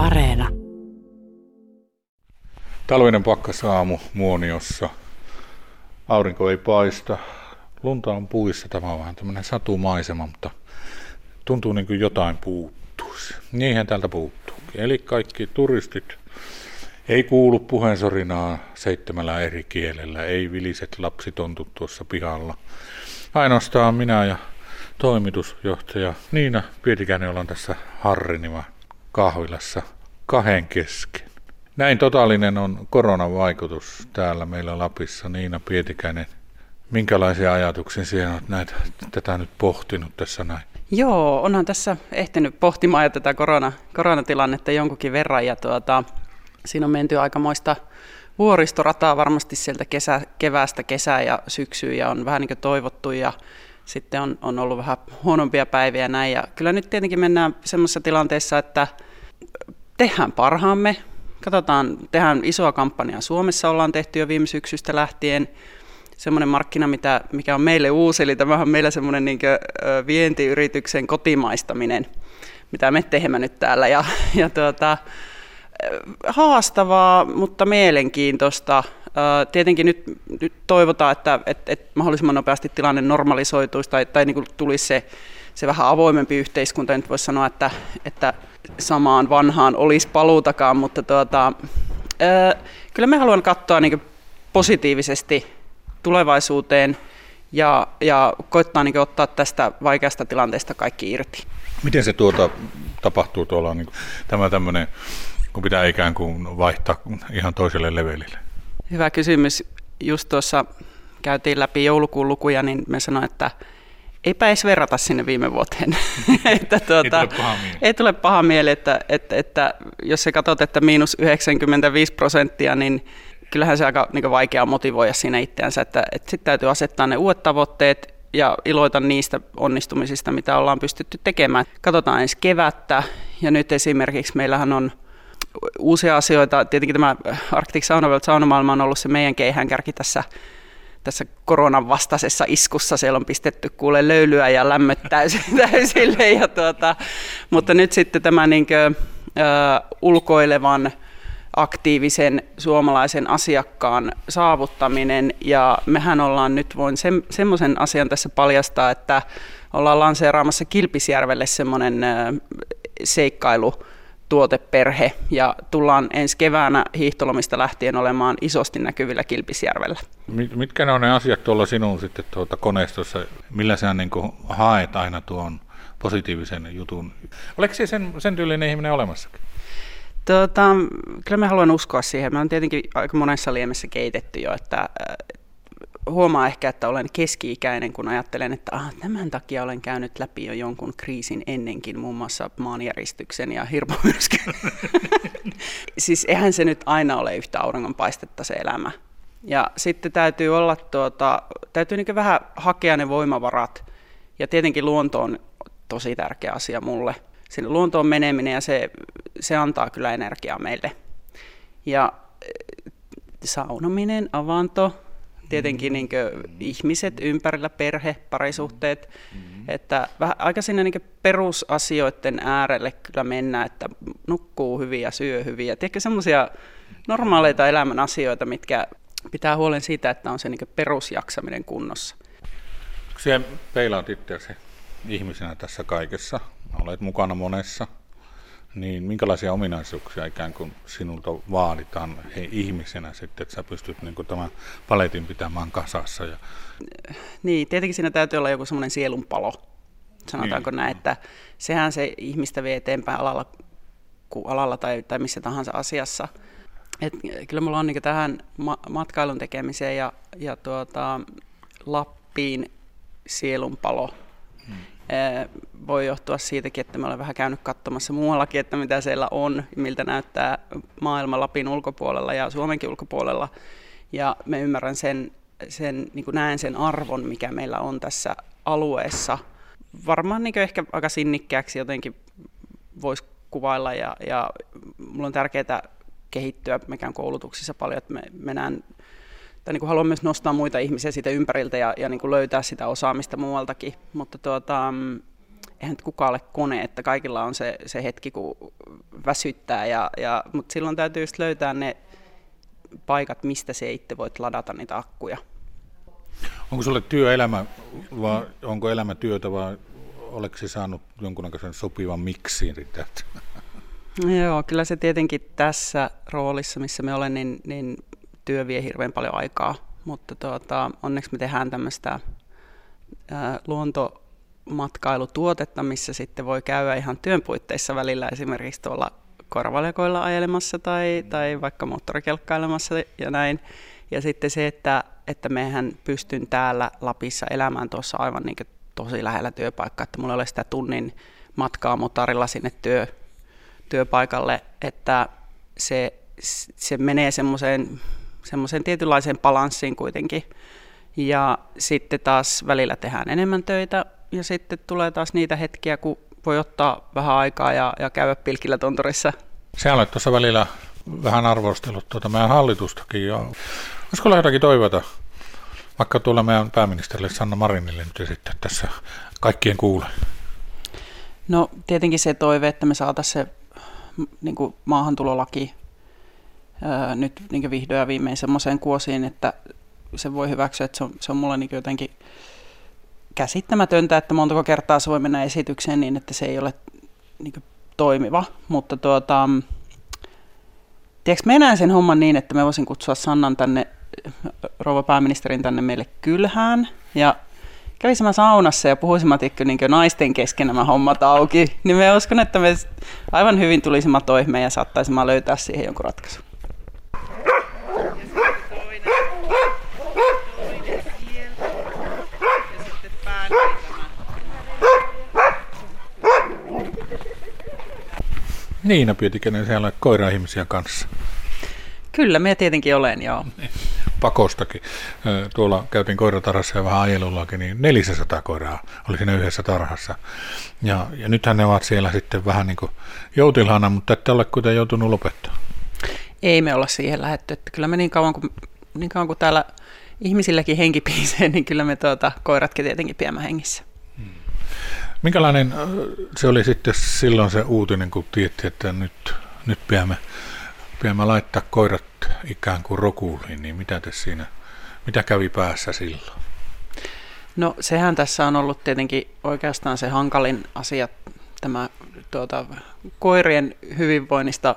Areena. Talvinen pakkasaamu Muoniossa. Aurinko ei paista. Lunta on puissa. Tämä on vähän tämmöinen satumaisema, mutta tuntuu niin kuin jotain puuttuisi. Niinhän täältä puuttuu. Eli kaikki turistit ei kuulu puheensorinaa seitsemällä eri kielellä, ei viliset lapsitontut tuossa pihalla. Ainoastaan minä ja toimitusjohtaja Niina Pietikäinen ollaan tässä Harrinima kahvilassa kahden kesken. Näin totaalinen on koronan vaikutus täällä meillä Lapissa. Niina Pietikäinen, minkälaisia ajatuksia sinä olet näitä, tätä nyt pohtinut tässä näin? Joo, onhan tässä ehtinyt pohtimaan jo tätä korona, koronatilannetta jonkunkin verran ja tuota, siinä on menty aikamoista vuoristorataa varmasti sieltä kesä, keväästä kesää ja syksyyn ja on vähän niin kuin toivottu ja sitten on, on ollut vähän huonompia päiviä näin. Ja kyllä nyt tietenkin mennään semmoisessa tilanteessa, että tehdään parhaamme, katsotaan, tehdään isoa kampanjaa Suomessa, ollaan tehty jo viime syksystä lähtien, semmoinen markkina, mitä, mikä on meille uusi, eli tämä on meillä semmoinen niin vientiyrityksen kotimaistaminen, mitä me teemme nyt täällä. Ja, ja tuota, haastavaa, mutta mielenkiintoista. Tietenkin nyt, nyt toivotaan, että, että, että mahdollisimman nopeasti tilanne normalisoituisi tai, tai niin kuin tulisi se, se vähän avoimempi yhteiskunta. Nyt voisi sanoa, että, että samaan vanhaan olisi paluutakaan, mutta tuota, kyllä me haluan katsoa niin positiivisesti tulevaisuuteen ja, ja koittaa niin ottaa tästä vaikeasta tilanteesta kaikki irti. Miten se tuota, tapahtuu tuolla, niin kuin, tämä tämmöinen kun pitää ikään kuin vaihtaa ihan toiselle levelille? Hyvä kysymys. Just tuossa käytiin läpi joulukuun lukuja, niin me sanoin, että eipä edes verrata sinne viime vuoteen. että tuota, ei tule paha mieli. Ei tule paha mieli, että, että, että jos sä katsot, että miinus 95 prosenttia, niin kyllähän se aika niin vaikea motivoida siinä itseänsä, että, että sitten täytyy asettaa ne uudet tavoitteet ja iloita niistä onnistumisista, mitä ollaan pystytty tekemään. Katsotaan ensi kevättä ja nyt esimerkiksi meillähän on uusia asioita. Tietenkin tämä Arctic Sauna World saunamaailma on ollut se meidän keihäänkärki tässä, tässä koronan vastaisessa iskussa. Siellä on pistetty kuule löylyä ja lämmöt täysille. Ja tuota, mutta nyt sitten tämä niin kuin, äh, ulkoilevan aktiivisen suomalaisen asiakkaan saavuttaminen. Ja mehän ollaan nyt, voin se, semmoisen asian tässä paljastaa, että ollaan lanseeraamassa Kilpisjärvelle semmoinen seikkailu, tuoteperhe ja tullaan ensi keväänä hiihtolomista lähtien olemaan isosti näkyvillä Kilpisjärvellä. Mitkä ne on ne asiat tuolla sinun sitten tuota koneistossa, millä sä niin haet aina tuon positiivisen jutun? Oliko se sen, sen tyylinen ihminen olemassakin? Tota, kyllä mä haluan uskoa siihen. Mä on tietenkin aika monessa liemessä keitetty jo, että huomaa ehkä, että olen keski-ikäinen, kun ajattelen, että ah, tämän takia olen käynyt läpi jo jonkun kriisin ennenkin, muun muassa maanjäristyksen ja hirmumyrskyn. siis eihän se nyt aina ole yhtä auringonpaistetta se elämä. Ja sitten täytyy olla, tuota, täytyy niin vähän hakea ne voimavarat. Ja tietenkin luonto on tosi tärkeä asia mulle. Sinne luontoon meneminen ja se, se antaa kyllä energiaa meille. Ja eh, saunominen, avanto, tietenkin niin ihmiset ympärillä, perhe, parisuhteet, mm-hmm. että vähän aika sinne niin perusasioiden äärelle kyllä mennään, että nukkuu hyvin ja syö hyvin ja tiedätkö semmoisia normaaleita elämän asioita, mitkä pitää huolen siitä, että on se niin perusjaksaminen kunnossa. Siellä peilaat itseäsi ihmisenä tässä kaikessa, olet mukana monessa niin minkälaisia ominaisuuksia ikään kuin sinulta vaaditaan he, ihmisenä sitten, että sä pystyt niin kuin tämän paletin pitämään kasassa? Ja... Niin, tietenkin siinä täytyy olla joku semmoinen sielunpalo, sanotaanko niin. näin, että sehän se ihmistä vie eteenpäin alalla, alalla tai, tai missä tahansa asiassa. Et kyllä mulla on niin tähän ma- matkailun tekemiseen ja, ja tuota, Lappiin sielunpalo voi johtua siitäkin, että me olen vähän käynyt katsomassa muuallakin, että mitä siellä on, miltä näyttää maailma Lapin ulkopuolella ja Suomenkin ulkopuolella. Ja me ymmärrän sen, sen niin näen sen arvon, mikä meillä on tässä alueessa. Varmaan niin ehkä aika sinnikkääksi jotenkin voisi kuvailla ja, ja mulla on tärkeää kehittyä mekään koulutuksissa paljon, että me mennään tai niin kuin haluan myös nostaa muita ihmisiä siitä ympäriltä ja, ja niin kuin löytää sitä osaamista muualtakin, mutta tuota, eihän nyt kukaan ole kone, että kaikilla on se, se hetki, kun väsyttää, ja, ja, mutta silloin täytyy just löytää ne paikat, mistä se itse voit ladata niitä akkuja. Onko sulle työelämä vai onko elämä työtä vai oletko saanut jonkunnäköisen sopivan miksiin? Joo, kyllä se tietenkin tässä roolissa, missä me olen, niin, niin työ vie hirveän paljon aikaa, mutta tuota, onneksi me tehdään tämmöistä luontomatkailutuotetta, missä sitten voi käydä ihan työn puitteissa välillä esimerkiksi tuolla korvalekoilla ajelemassa tai, tai vaikka moottorikelkkailemassa ja näin. Ja sitten se, että, että mehän pystyn täällä Lapissa elämään tuossa aivan niin tosi lähellä työpaikkaa, että mulla ei ole sitä tunnin matkaa motarilla sinne työ, työpaikalle, että se, se menee semmoiseen semmoiseen tietynlaiseen balanssiin kuitenkin. Ja sitten taas välillä tehdään enemmän töitä ja sitten tulee taas niitä hetkiä, kun voi ottaa vähän aikaa ja, ja käydä pilkillä tontorissa. Sä olet tuossa välillä vähän arvostellut tuota meidän hallitustakin. Ja olisiko jotakin toivota vaikka tuolla meidän pääministerille Sanna Marinille nyt sitten tässä kaikkien kuule? No tietenkin se toive, että me saataisiin se niin kuin maahantulolaki nyt niin vihdoin ja viimein semmoiseen kuosiin, että se voi hyväksyä, että se on, se on mulle niin jotenkin käsittämätöntä, että montako kertaa se voi mennä esitykseen niin, että se ei ole niin toimiva, mutta tuota, tiedätkö, mä näen sen homman niin, että mä voisin kutsua Sannan tänne, rouva pääministerin tänne meille kylhään, ja kävisimme saunassa ja puhuisimme niin naisten kesken nämä hommat auki, niin me uskon, että me aivan hyvin tulisimme toimeen ja saattaisimme löytää siihen jonkun ratkaisun. Niina Pietikäinen, siellä on koira-ihmisiä kanssa. Kyllä, me tietenkin olen, joo. Pakostakin. Tuolla käytiin koiratarhassa ja vähän ajelullakin, niin 400 koiraa oli siinä yhdessä tarhassa. Ja, ja nythän ne ovat siellä sitten vähän niin kuin joutilhana, mutta ette ole kuitenkin joutunut lopettaa. Ei me olla siihen lähetty, että kyllä me niin kauan kuin, niin kauan kuin täällä ihmisilläkin henki piisee, niin kyllä me tuota, koiratkin tietenkin pidämme hengissä. Minkälainen se oli sitten silloin se uutinen, kun tietti, että nyt, nyt pidämme, pidämme laittaa koirat ikään kuin rokuuliin, niin mitä te siinä, mitä kävi päässä silloin? No sehän tässä on ollut tietenkin oikeastaan se hankalin asia, tämä tuota, koirien hyvinvoinnista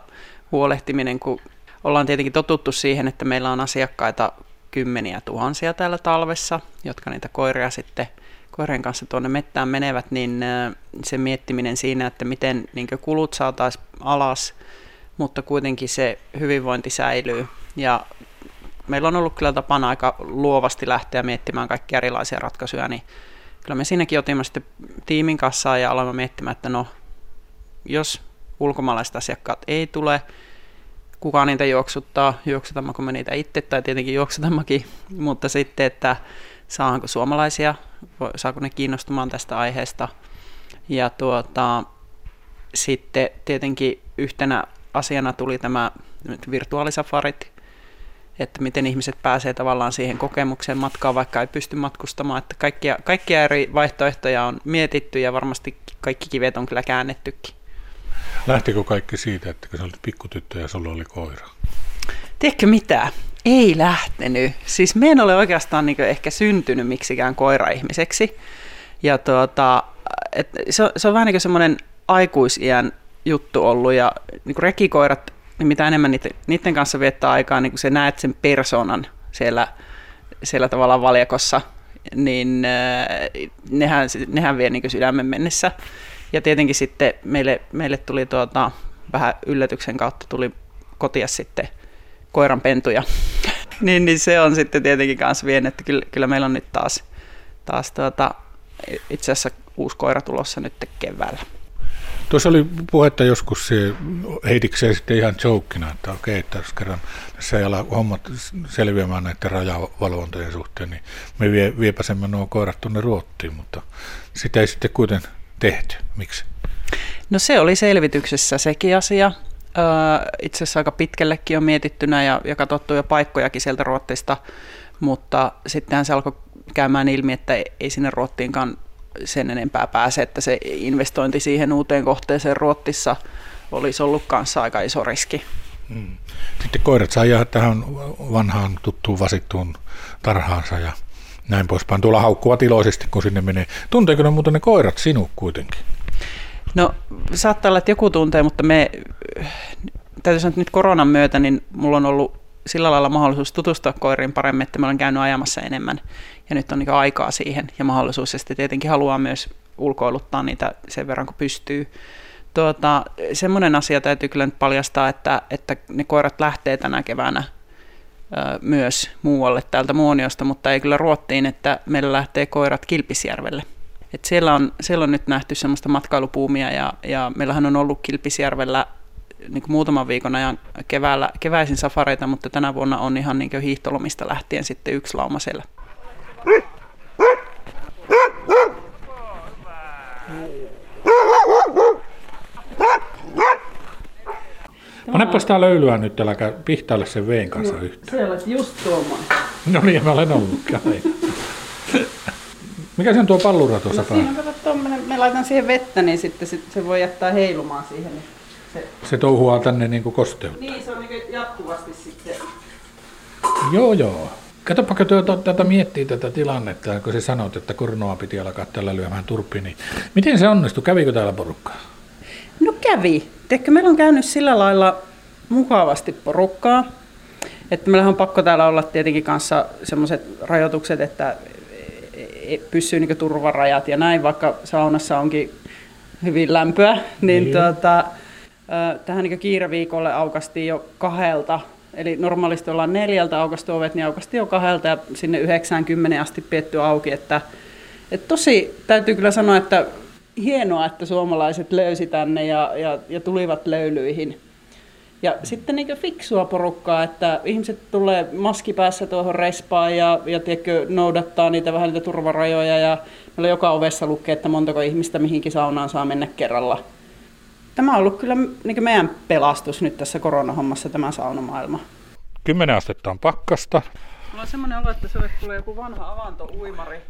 huolehtiminen, kun ollaan tietenkin totuttu siihen, että meillä on asiakkaita kymmeniä tuhansia täällä talvessa, jotka niitä koiria sitten – koirien kanssa tuonne mettään menevät, niin se miettiminen siinä, että miten niin kulut saataisiin alas, mutta kuitenkin se hyvinvointi säilyy. Ja meillä on ollut kyllä tapana aika luovasti lähteä miettimään kaikkia erilaisia ratkaisuja, niin kyllä me siinäkin otimme sitten tiimin kanssa ja aloimme miettimään, että no, jos ulkomaalaiset asiakkaat ei tule, kuka niitä juoksuttaa, juoksutammeko me niitä itse tai tietenkin juoksutammekin, mutta sitten, että saanko suomalaisia, saako ne kiinnostumaan tästä aiheesta. Ja tuota, sitten tietenkin yhtenä asiana tuli tämä virtuaalisafarit, että miten ihmiset pääsee tavallaan siihen kokemukseen matkaan, vaikka ei pysty matkustamaan. Että kaikkia, kaikkia eri vaihtoehtoja on mietitty ja varmasti kaikki kivet on kyllä käännettykin. Lähtikö kaikki siitä, että kun sä olit pikkutyttö ja sulla oli koira? Tiedätkö mitä? Ei lähtenyt. Siis me en ole oikeastaan niin ehkä syntynyt miksikään koira-ihmiseksi. Ja tuota, et se, on, se on vähän niin kuin semmoinen aikuisiän juttu ollut. Ja niin kuin rekikoirat, niin mitä enemmän niiden, niiden kanssa viettää aikaa, niin kuin se näet sen persoonan siellä, siellä tavallaan valjakossa, niin äh, nehän, nehän vie niin sydämen mennessä. Ja tietenkin sitten meille, meille tuli tuota, vähän yllätyksen kautta tuli kotia sitten – koiranpentuja. Niin, niin se on sitten tietenkin myös vien, että kyllä, kyllä meillä on nyt taas, taas tuota, itse asiassa uusi koira tulossa nyt keväällä. Tuossa oli puhetta joskus, heitikseen sitten ihan jokina, että okei, että jos kerran tässä ei ala hommat selviämään näiden rajavalvontojen suhteen, niin me vie, viepäsemme nuo koirat tuonne Ruottiin, mutta sitä ei sitten kuitenkin tehty. Miksi? No se oli selvityksessä sekin asia, itse asiassa aika pitkällekin on mietittynä ja, ja katsottu jo paikkojakin sieltä Ruotsista, mutta sittenhän se alkoi käymään ilmi, että ei sinne Ruottiinkaan sen enempää pääse, että se investointi siihen uuteen kohteeseen Ruottissa olisi ollut kanssa aika iso riski. Mm. Sitten koirat saa jäädä tähän vanhaan tuttuun vasittuun tarhaansa ja näin poispäin. Tuolla haukkuvat iloisesti, kun sinne menee. Tunteeko ne muuten ne koirat sinut kuitenkin? No saattaa olla, että joku tuntee, mutta me, täytyy sanoa, että nyt koronan myötä, niin mulla on ollut sillä lailla mahdollisuus tutustua koiriin paremmin, että mä olen käynyt ajamassa enemmän. Ja nyt on niin aikaa siihen ja mahdollisuus. Ja sitten tietenkin haluaa myös ulkoiluttaa niitä sen verran, kun pystyy. Tuota, semmoinen asia täytyy kyllä nyt paljastaa, että, että ne koirat lähtee tänä keväänä ö, myös muualle täältä Muoniosta, mutta ei kyllä Ruottiin, että meillä lähtee koirat Kilpisjärvelle. Et siellä, on, siellä on nyt nähty semmoista matkailupuumia ja, ja meillähän on ollut Kilpisjärvellä niin muutaman viikon ajan keväällä, keväisin safareita, mutta tänä vuonna on ihan niin hiihtolomista lähtien sitten yksi lauma siellä. Panepa sitä löylyä nyt, äläkä pihtaille sen veen kanssa yhtään. Se olet just tuomaan. No niin, mä olen ollut. Mikä se on tuo pallura tuossa no, siinä on kato tommonen, me laitan siihen vettä, niin sitten se voi jättää heilumaan siihen. Niin se, se touhuaa tänne niin kuin kosteutta. Niin, se on niin jatkuvasti sitten. Joo, joo. Katsoppa, tuota, tätä miettii tätä tilannetta, kun sä sanoit, että koronoa piti alkaa tällä lyömään turppiin, niin miten se onnistui? Kävikö täällä porukkaa? No kävi. Teekö meillä on käynyt sillä lailla mukavasti porukkaa, että meillä on pakko täällä olla tietenkin kanssa semmoiset rajoitukset, että pysyy niin turvarajat ja näin, vaikka saunassa onkin hyvin lämpöä, niin, niin. Tuota, tähän niin kiireviikolle aukastiin jo kahdelta Eli normaalisti ollaan neljältä aukastu ovet, niin aukasti jo kahdelta ja sinne 90 asti pietty auki. Että, että tosi täytyy kyllä sanoa, että hienoa, että suomalaiset löysi tänne ja, ja, ja tulivat löylyihin. Ja sitten niin fiksua porukkaa, että ihmiset tulee maskipäässä tuohon respaan ja, ja tiedätkö, noudattaa niitä vähän niitä turvarajoja ja meillä joka ovessa lukee, että montako ihmistä mihinkin saunaan saa mennä kerralla. Tämä on ollut kyllä niin meidän pelastus nyt tässä koronahommassa, tämä saunamaailma. Kymmenen astetta on pakkasta. Mulla on semmoinen olo, että sulle tulee joku vanha avantouimari.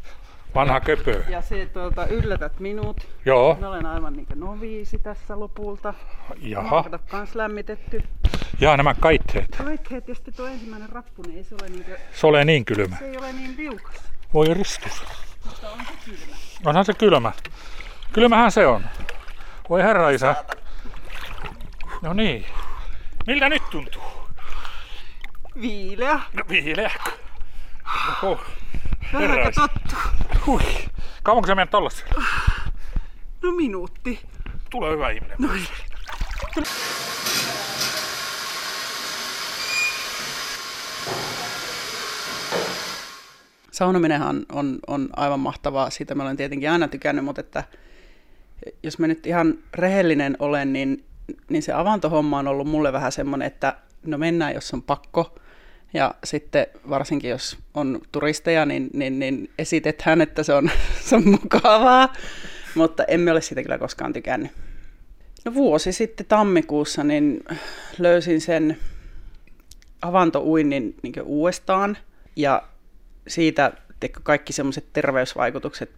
Vanha köpö. Ja se tuota, yllätät minut. Joo. Mä olen aivan niin noviisi tässä lopulta. Jaha. Mä kans lämmitetty. Jaa, nämä kaitteet. Kaitteet ja sitten tuo ensimmäinen rappu, niin ei se ole niin... Se ole niin kylmä. Se ei ole niin liukas. Voi ristus. Mutta on se kylmä. Onhan se kylmä. Kylmähän se on. Voi herra isä. No niin. Miltä nyt tuntuu? Viileä. No viileä. Oho. Vähänkö tottu? Hui. Kauanko sä menet tollas? No minuutti. Tule hyvä ihminen. No. Saunominenhan on, on aivan mahtavaa, siitä mä olen tietenkin aina tykännyt, mutta että jos mä nyt ihan rehellinen olen, niin, niin se avantohomma on ollut mulle vähän semmoinen, että no mennään, jos on pakko. Ja sitten varsinkin, jos on turisteja, niin, niin, niin esitetään, että se on, se on mukavaa, mutta emme ole siitä kyllä koskaan tykännyt. No vuosi sitten tammikuussa niin löysin sen avantouinnin niin uudestaan. Ja siitä kaikki semmoiset terveysvaikutukset,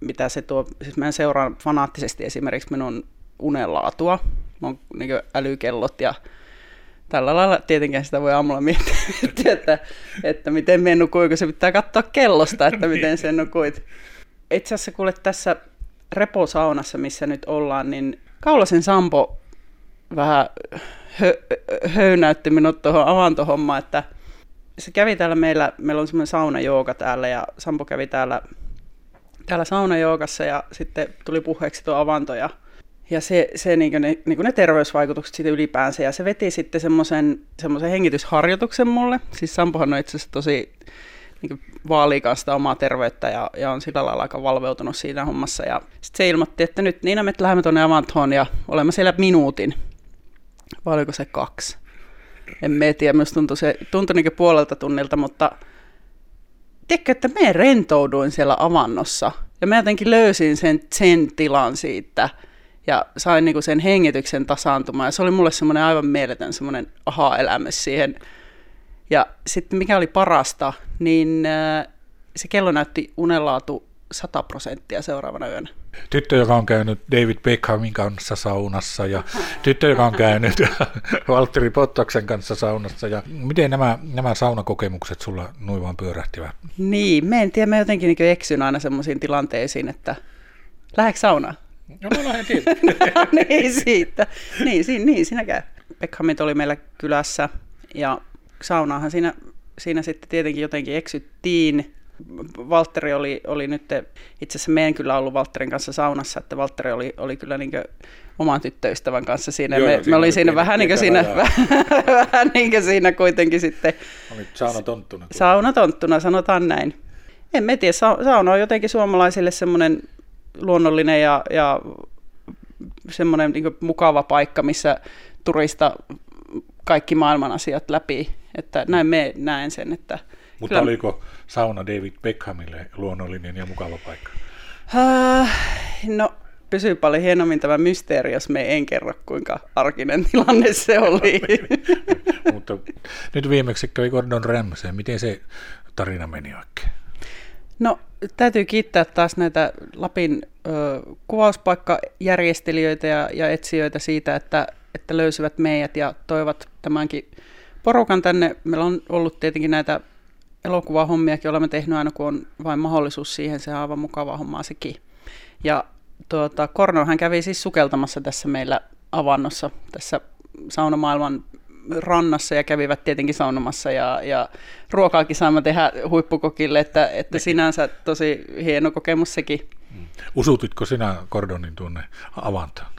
mitä se tuo, siis mä seuraan fanaattisesti esimerkiksi minun unenlaatua, oon niin älykellot ja tällä lailla tietenkin sitä voi aamulla miettiä, että, että miten me nukuin, kun se pitää katsoa kellosta, että miten sen nukuit. Itse asiassa kuule tässä reposaunassa, missä nyt ollaan, niin Kaulasen Sampo vähän hö, höynäytti minut tuohon avantohommaan, että se kävi täällä meillä, meillä on semmoinen saunajooga täällä ja Sampo kävi täällä täällä saunajoogassa ja sitten tuli puheeksi tuo avanto ja, ja se, se niin ne, niin ne terveysvaikutukset siitä ylipäänsä ja se veti sitten semmoisen, hengitysharjoituksen mulle. Siis Sampohan on itse asiassa tosi niin vaalii sitä omaa terveyttä ja, ja on sillä lailla aika valveutunut siinä hommassa. Ja sitten se ilmoitti, että nyt niin me lähdemme tuonne avantoon ja olemme siellä minuutin. Vai oliko se kaksi? En tiedä, myös tuntui, se, tuntui niin puolelta tunnilta, mutta tiedätkö, että me rentouduin siellä avannossa. Ja mä jotenkin löysin sen sen tilan siitä ja sain niinku sen hengityksen tasaantumaan. Ja se oli mulle semmoinen aivan mieletön semmoinen aha-elämys siihen. Ja sitten mikä oli parasta, niin äh, se kello näytti unelaatu 100 prosenttia seuraavana yönä. Tyttö, joka on käynyt David Beckhamin kanssa saunassa ja tyttö, joka on käynyt Valtteri Pottaksen kanssa saunassa. Ja miten nämä, nämä saunakokemukset sulla noin vaan pyörähtivät? Niin, me en tiedä, mä jotenkin niin eksyn aina semmoisiin tilanteisiin, että lähdekö saunaan? No mä lähden niin siitä. Niin, siinä, niin siinä käy. Beckhamit oli meillä kylässä ja saunaahan siinä, siinä sitten tietenkin jotenkin eksyttiin. Valtteri oli, oli nyt, itse asiassa meidän kyllä ollut Valtterin kanssa saunassa, että Valtteri oli, oli kyllä niin oman tyttöystävän kanssa siinä. Joo, me, me oli siinä vähän niin kuin siinä, vähän niin kuin siinä kuitenkin sitten. Olit saunatonttuna. Saunatonttuna, sanotaan näin. En mä tiedä, sauna on jotenkin suomalaisille semmoinen luonnollinen ja, ja semmoinen niin mukava paikka, missä turista kaikki maailman asiat läpi. Että näin me näen sen. Että Mutta kyllä... oliko sauna David Beckhamille luonnollinen ja mukava paikka? Uh, no pysyy paljon hienommin tämä mysteeri, jos me en kerro, kuinka arkinen tilanne se oli. Mutta nyt viimeksi kävi Gordon Ramsay. Miten se tarina meni oikein? No täytyy kiittää taas näitä Lapin ö, kuvauspaikkajärjestelijöitä ja, ja etsijöitä siitä, että, että löysivät meidät ja toivat tämänkin porukan tänne. Meillä on ollut tietenkin näitä elokuvahommiakin, olemme tehnyt aina kun on vain mahdollisuus siihen, se on aivan mukava hommaa sekin. Ja tuota, Korno hän kävi siis sukeltamassa tässä meillä avannossa, tässä saunamaailman rannassa ja kävivät tietenkin saunomassa ja, ja ruokaakin saamme tehdä huippukokille, että, että sinänsä tosi hieno kokemus sekin. Mm. Usutitko sinä Kordonin tuonne avantaan?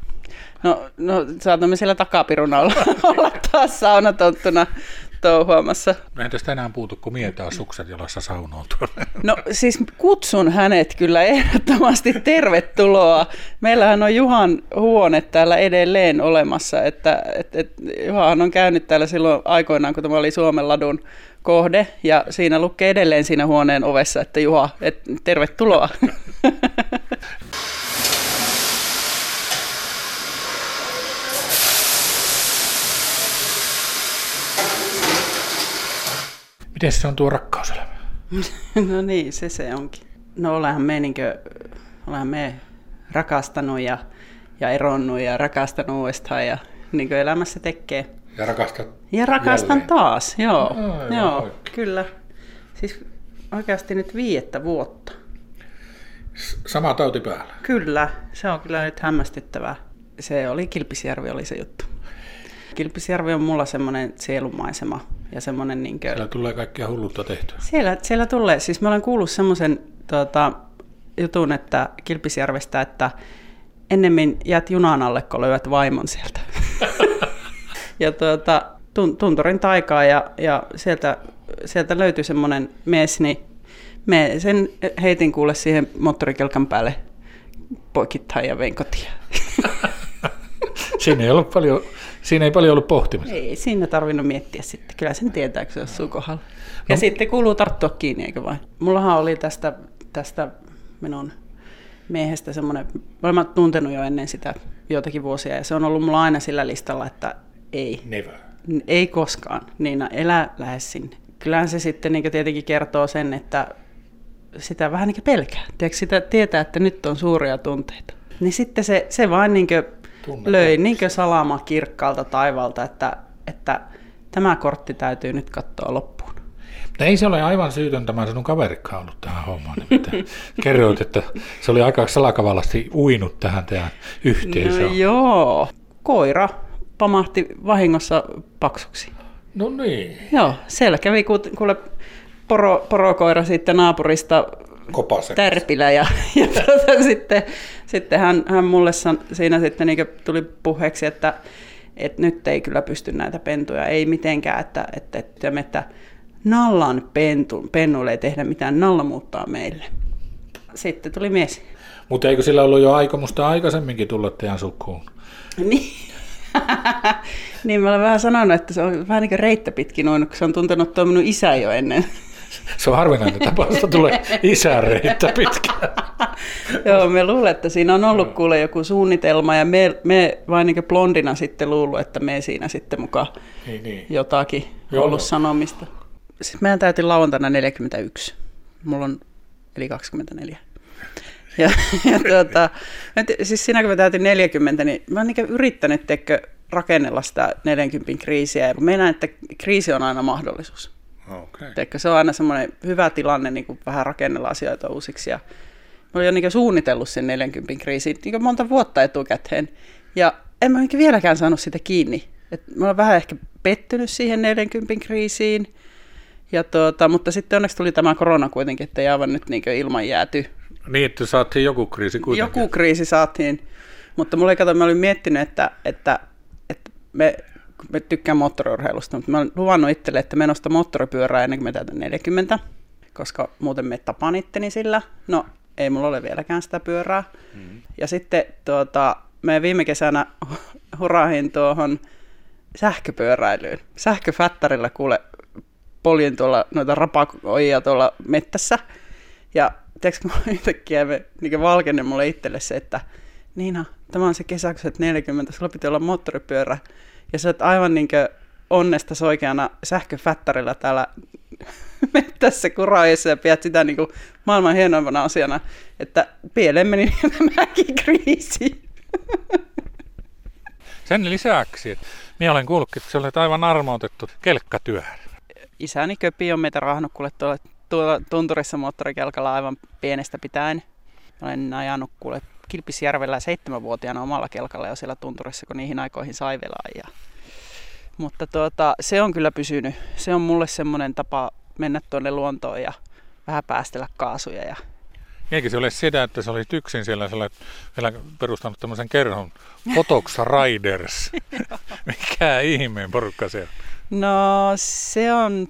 No, no saatamme siellä takapiruna olla, olla taas saunatottuna touhuamassa. No entäs tänään puutu, kun mietää sukset jalassa saunoon No siis kutsun hänet kyllä ehdottomasti tervetuloa. Meillähän on Juhan huone täällä edelleen olemassa, että et, et, Juhan on käynyt täällä silloin aikoinaan, kun tämä oli Suomen ladun kohde, ja siinä lukee edelleen siinä huoneen ovessa, että Juha, et, tervetuloa. Miten se on tuo rakkauselämä? no niin, se se onkin. No olenhan me, niin kuin, olenhan me rakastanut ja, ja eronnut ja rakastanut uudestaan ja niin kuin elämässä tekee. Ja rakastat Ja rakastan jälleen. taas, joo. No, joo, joo kyllä. Siis oikeasti nyt viidettä vuotta. Sama tauti päällä. Kyllä, se on kyllä nyt hämmästyttävää. Se oli Kilpisjärvi oli se juttu. Kilpisjärvi on mulla semmoinen sielumaisema ja semmoinen... Niin kuin, siellä tulee kaikkia hullutta tehtyä. Siellä, siellä tulee. Siis mä olen kuullut semmoisen tuota, jutun, että Kilpisjärvestä, että ennemmin jäät junan alle, kun löydät vaimon sieltä. ja tuota, tunturin taikaa ja, ja sieltä, sieltä löytyi semmoinen mies, niin me sen heitin kuule siihen moottorikelkan päälle poikittain ja vein kotiin. Siinä ei ollut paljon Siinä ei paljon ollut pohtimista. Ei siinä tarvinnut miettiä sitten. Kyllä sen tietää, kun se on kohdalla. Ja no. sitten kuuluu tarttua kiinni, eikö vain? Mullahan oli tästä, tästä minun miehestä semmoinen, olen tuntenut jo ennen sitä joitakin vuosia, ja se on ollut mulla aina sillä listalla, että ei. Never. Ei koskaan. Niina, elä lähes sinne. Kyllähän se sitten niin tietenkin kertoo sen, että sitä vähän niin pelkää. Tiedätkö, sitä tietää, että nyt on suuria tunteita. Niin sitten se, se vain niin Löi niin salama kirkkaalta taivalta, että, että tämä kortti täytyy nyt katsoa loppuun. No ei se ole aivan syytön tämä sinun kaverikka ollut tähän hommaan. kerroit, että se oli aika salakavallasti uinut tähän tähän yhteisöön. No joo, koira pamahti vahingossa paksuksi. No niin. Joo, siellä kävi kuule poro, porokoira sitten naapurista Kopase. tärpilä ja, ja tuota, sitten, sitten hän, hän mulle san, siinä sitten niin tuli puheeksi, että, että nyt ei kyllä pysty näitä pentuja, ei mitenkään, että, että, että, että nallan pentu, pennulle ei tehdä mitään, nalla muuttaa meille. Sitten tuli mies. Mutta eikö sillä ollut jo aikomusta aikaisemminkin tulla teidän sukuun? Niin. niin mä olen vähän sanonut, että se on vähän niin kuin reittä pitkin noin, kun se on tuntenut tuo minun isä jo ennen se on harvinainen tapaus, että tulee isäreitä pitkään. Joo, me luulen, että siinä on ollut kuule joku suunnitelma ja me, me vain niin blondina sitten luullut, että me siinä sitten mukaan niin, niin. jotakin Joo, ollut no. sanomista. Siis meidän täytyy lauantaina 41. Mulla on eli 24. Ja, ja tuota, siis siinä kun mä täytin 40, niin mä oon niin yrittänyt teikö, rakennella sitä 40 kriisiä, ja mä näen, että kriisi on aina mahdollisuus. Okay. Teikö, se on aina semmoinen hyvä tilanne niin kuin vähän rakennella asioita uusiksi. Ja mä olin jo niin suunnitellut sen 40 kriisiin niin monta vuotta etukäteen, ja en mä vieläkään saanut sitä kiinni. Et mä olen vähän ehkä pettynyt siihen 40 kriisiin, ja tuota, mutta sitten onneksi tuli tämä korona kuitenkin, että ei aivan nyt niin ilman jääty. Niin, että saatiin joku kriisi kuitenkin. Joku kriisi saatiin, mutta mulle kato, mä olin miettinyt, että, että, että me, me tykkään moottoriurheilusta, mutta mä olen luvannut itselle, että me nostan moottoripyörää ennen kuin me täytän 40, koska muuten me tapan itteni sillä. No, ei mulla ole vieläkään sitä pyörää. Mm-hmm. Ja sitten tuota, me viime kesänä hurahin tuohon sähköpyöräilyyn. Sähköfättärillä kuule poljin tuolla noita rapakoijia tuolla mettässä. Ja tiedätkö, kun yhtäkkiä me, niin valkenne mulle itselle se, että Niina, tämä on se kesä, kun 40, sulla pitää olla moottoripyörä. Ja sä oot aivan niin onnesta soikeana sähköfättärillä täällä mettässä kuraajassa ja pidät sitä niin kuin maailman hienoimpana asiana, että pieleen meni tämäkin kriisi. Sen lisäksi, että minä olen kuullut, että se olet aivan armoitettu kelkkatyö. Isäni Köpi on meitä rahnut kuule tuolla, tuolla tunturissa moottorikelkalla aivan pienestä pitäen. Olen ajanut kuule Kilpisjärvellä seitsemänvuotiaana omalla kelkalla jo siellä tunturissa, kun niihin aikoihin sai Ja... Mutta tuota, se on kyllä pysynyt. Se on mulle semmoinen tapa mennä tuonne luontoon ja vähän päästellä kaasuja ja eikä se ole sitä, että sä olisit yksin siellä, sä olet vielä perustanut tämmöisen kerhon, Potox Riders. Mikä ihmeen porukka se on? No se on,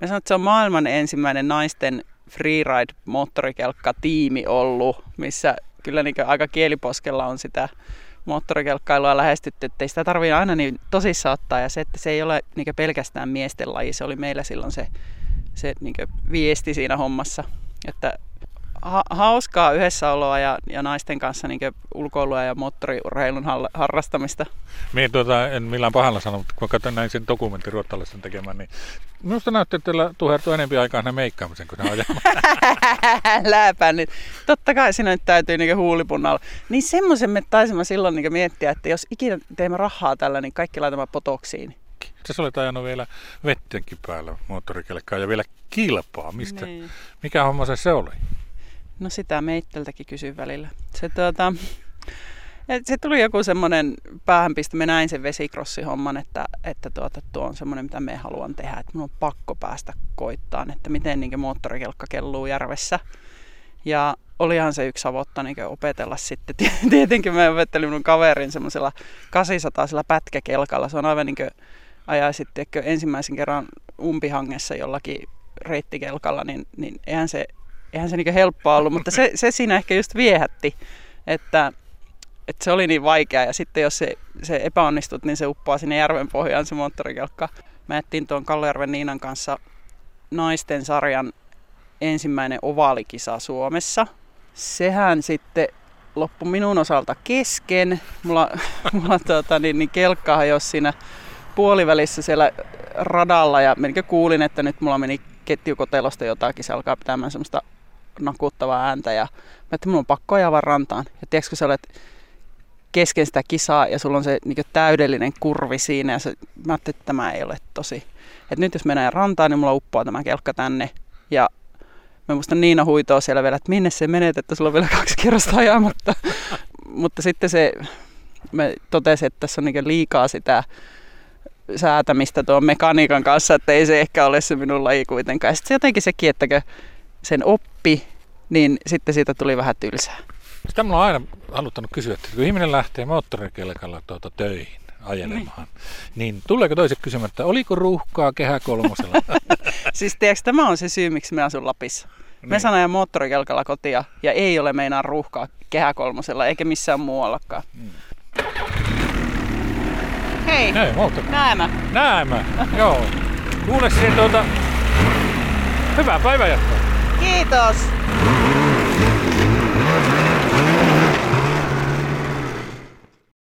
mä sanon, että se on maailman ensimmäinen naisten freeride-moottorikelkka-tiimi ollut, missä kyllä niin aika kieliposkella on sitä moottorikelkkailua lähestytty, että ei sitä tarvitse aina niin tosissaan ottaa. Ja se, että se ei ole niin pelkästään miesten laji, se oli meillä silloin se, se niin viesti siinä hommassa. Että ha- hauskaa yhdessäoloa ja, ja naisten kanssa niin ulkoilua ja moottoriurheilun harrastamista. Minä tuota, en millään pahalla sano, mutta kun katsoin näin sen dokumentin ruottalaisen tekemään, niin minusta näytti, että teillä tuhertuu enempi aikaa ne meikkaamisen kuin ne Lääpään, niin totta kai siinä nyt täytyy niin huulipunnalla. Niin semmoisen me taisimme silloin niin miettiä, että jos ikinä teemme rahaa tällä, niin kaikki laitamme potoksiin. Sä olet ajanut vielä vettenkin päällä moottorikelkkaa ja vielä kilpaa. Mistä? Niin. Mikä homma se, se oli? No sitä meitteltäkin kysyn välillä. Se, tuota, se tuli joku semmoinen päähänpistö, me näin sen vesikrossihomman, että, että tuota, tuo on semmoinen, mitä me haluan tehdä, että minun on pakko päästä koittaan, että miten niin moottorikelkka kelluu järvessä. Ja olihan se yksi avotta niin opetella sitten. Tietenkin mä opettelin minun kaverin semmoisella 800 pätkäkelkalla. Se on aivan niin kuin ajaa sitten ensimmäisen kerran umpihangessa jollakin reittikelkalla, niin, niin eihän se eihän se niin helppoa ollut, mutta se, se siinä ehkä just viehätti, että, että se oli niin vaikea ja sitten jos se, se epäonnistut, niin se uppoaa sinne järven pohjaan se moottorikelkka. Mä jättiin tuon Kallejärven Niinan kanssa naisten sarjan ensimmäinen ovaalikisa Suomessa. Sehän sitten loppui minun osalta kesken. Mulla, mulla tuota, niin, niin kelkka hajosi siinä puolivälissä siellä radalla ja kuulin, että nyt mulla meni ketjukotelosta jotakin, se alkaa pitämään semmoista nakuttavaa ääntä ja mä että mun on pakko ajaa vaan rantaan. Ja tiedätkö, kun sä olet kesken sitä kisaa ja sulla on se niin täydellinen kurvi siinä ja se, mä ajattelin, että tämä ei ole tosi. Et nyt jos mennään rantaan, niin mulla uppoaa tämä kelkka tänne ja mä muistan Niina huitoa siellä vielä, että minne se menet, että sulla on vielä kaksi kerrosta ajamatta. Mutta sitten se, me totesin, että tässä on niin liikaa sitä säätämistä tuon mekaniikan kanssa, että ei se ehkä ole se minun laji kuitenkaan. Sitten se jotenkin sekin, että sen oppi, niin sitten siitä tuli vähän tylsää. Sitä mulla on aina haluttanut kysyä, että kun ihminen lähtee moottorikelkalla tuota töihin ajelemaan, niin, niin tuleeko toiset kysymään, että oliko ruuhkaa kehä kolmosella? siis tiedätkö, tämä on se syy, miksi me asun Lapissa. Niin. Me sanoin moottorikelkalla kotia ja ei ole meinaa ruuhkaa kehä kolmosella eikä missään muuallakaan. Hmm. Hei, Hei näemä. Näemä, joo. Kuule siihen tuota, hyvää päivänjatkoa. Kiitos.